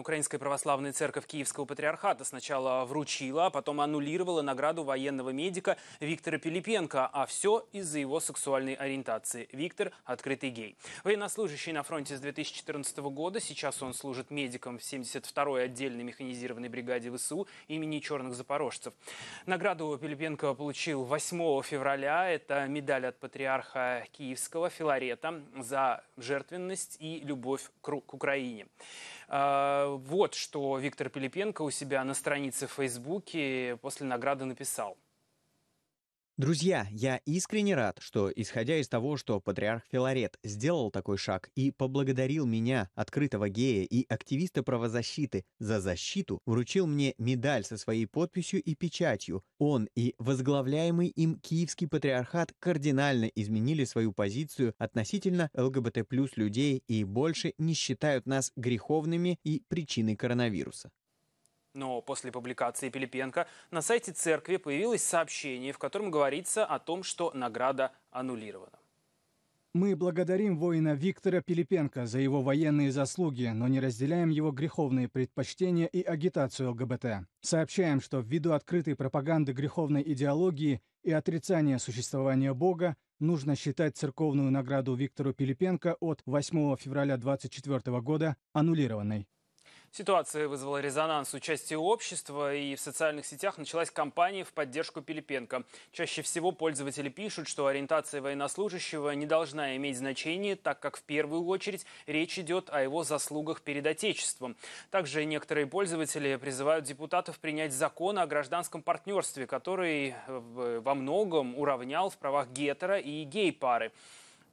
Украинская православная церковь Киевского патриархата сначала вручила, а потом аннулировала награду военного медика Виктора Пилипенко, а все из-за его сексуальной ориентации. Виктор – открытый гей. Военнослужащий на фронте с 2014 года, сейчас он служит медиком в 72-й отдельной механизированной бригаде ВСУ имени Черных Запорожцев. Награду Пилипенко получил 8 февраля. Это медаль от патриарха Киевского Филарета за жертвенность и любовь к Украине. Вот что Виктор Пилипенко у себя на странице в Фейсбуке после награды написал. Друзья, я искренне рад, что, исходя из того, что патриарх Филарет сделал такой шаг и поблагодарил меня, открытого гея и активиста правозащиты, за защиту, вручил мне медаль со своей подписью и печатью. Он и возглавляемый им Киевский патриархат кардинально изменили свою позицию относительно ЛГБТ плюс людей и больше не считают нас греховными и причиной коронавируса. Но после публикации Пилипенко на сайте церкви появилось сообщение, в котором говорится о том, что награда аннулирована. Мы благодарим воина Виктора Пилипенко за его военные заслуги, но не разделяем его греховные предпочтения и агитацию ЛГБТ. Сообщаем, что ввиду открытой пропаганды греховной идеологии и отрицания существования Бога нужно считать церковную награду Виктору Пилипенко от 8 февраля 2024 года аннулированной. Ситуация вызвала резонанс участия общества, и в социальных сетях началась кампания в поддержку Пилипенко. Чаще всего пользователи пишут, что ориентация военнослужащего не должна иметь значения, так как в первую очередь речь идет о его заслугах перед Отечеством. Также некоторые пользователи призывают депутатов принять закон о гражданском партнерстве, который во многом уравнял в правах гетера и гей-пары.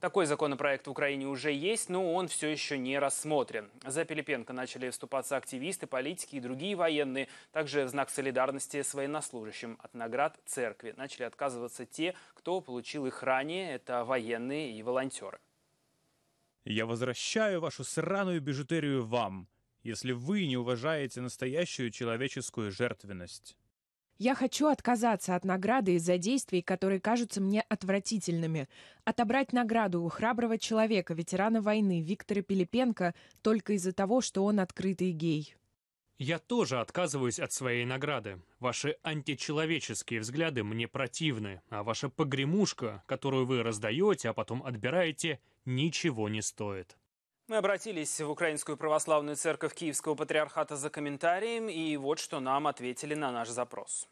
Такой законопроект в Украине уже есть, но он все еще не рассмотрен. За Пилипенко начали вступаться активисты, политики и другие военные. Также в знак солидарности с военнослужащим от наград церкви начали отказываться те, кто получил их ранее. Это военные и волонтеры. Я возвращаю вашу сраную бижутерию вам, если вы не уважаете настоящую человеческую жертвенность. Я хочу отказаться от награды из-за действий, которые кажутся мне отвратительными. Отобрать награду у храброго человека, ветерана войны Виктора Пилипенко, только из-за того, что он открытый гей. Я тоже отказываюсь от своей награды. Ваши античеловеческие взгляды мне противны, а ваша погремушка, которую вы раздаете, а потом отбираете, ничего не стоит. Мы обратились в Украинскую православную церковь Киевского патриархата за комментарием, и вот что нам ответили на наш запрос.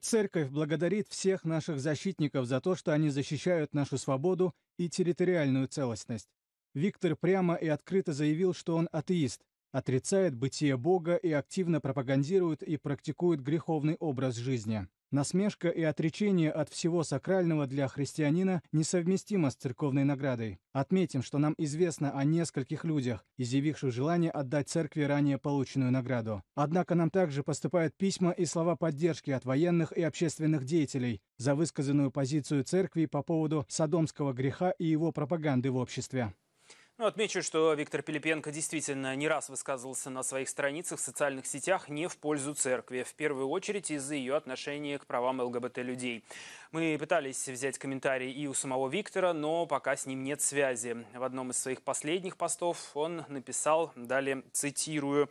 Церковь благодарит всех наших защитников за то, что они защищают нашу свободу и территориальную целостность. Виктор прямо и открыто заявил, что он атеист, отрицает бытие Бога и активно пропагандирует и практикует греховный образ жизни. Насмешка и отречение от всего сакрального для христианина несовместимо с церковной наградой. Отметим, что нам известно о нескольких людях, изъявивших желание отдать церкви ранее полученную награду. Однако нам также поступают письма и слова поддержки от военных и общественных деятелей за высказанную позицию церкви по поводу садомского греха и его пропаганды в обществе. Ну, отмечу, что Виктор Пилипенко действительно не раз высказывался на своих страницах в социальных сетях не в пользу церкви, в первую очередь из-за ее отношения к правам ЛГБТ-людей. Мы пытались взять комментарий и у самого Виктора, но пока с ним нет связи. В одном из своих последних постов он написал, далее цитирую,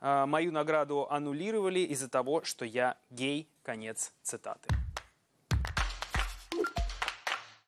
«Мою награду аннулировали из-за того, что я гей». Конец цитаты.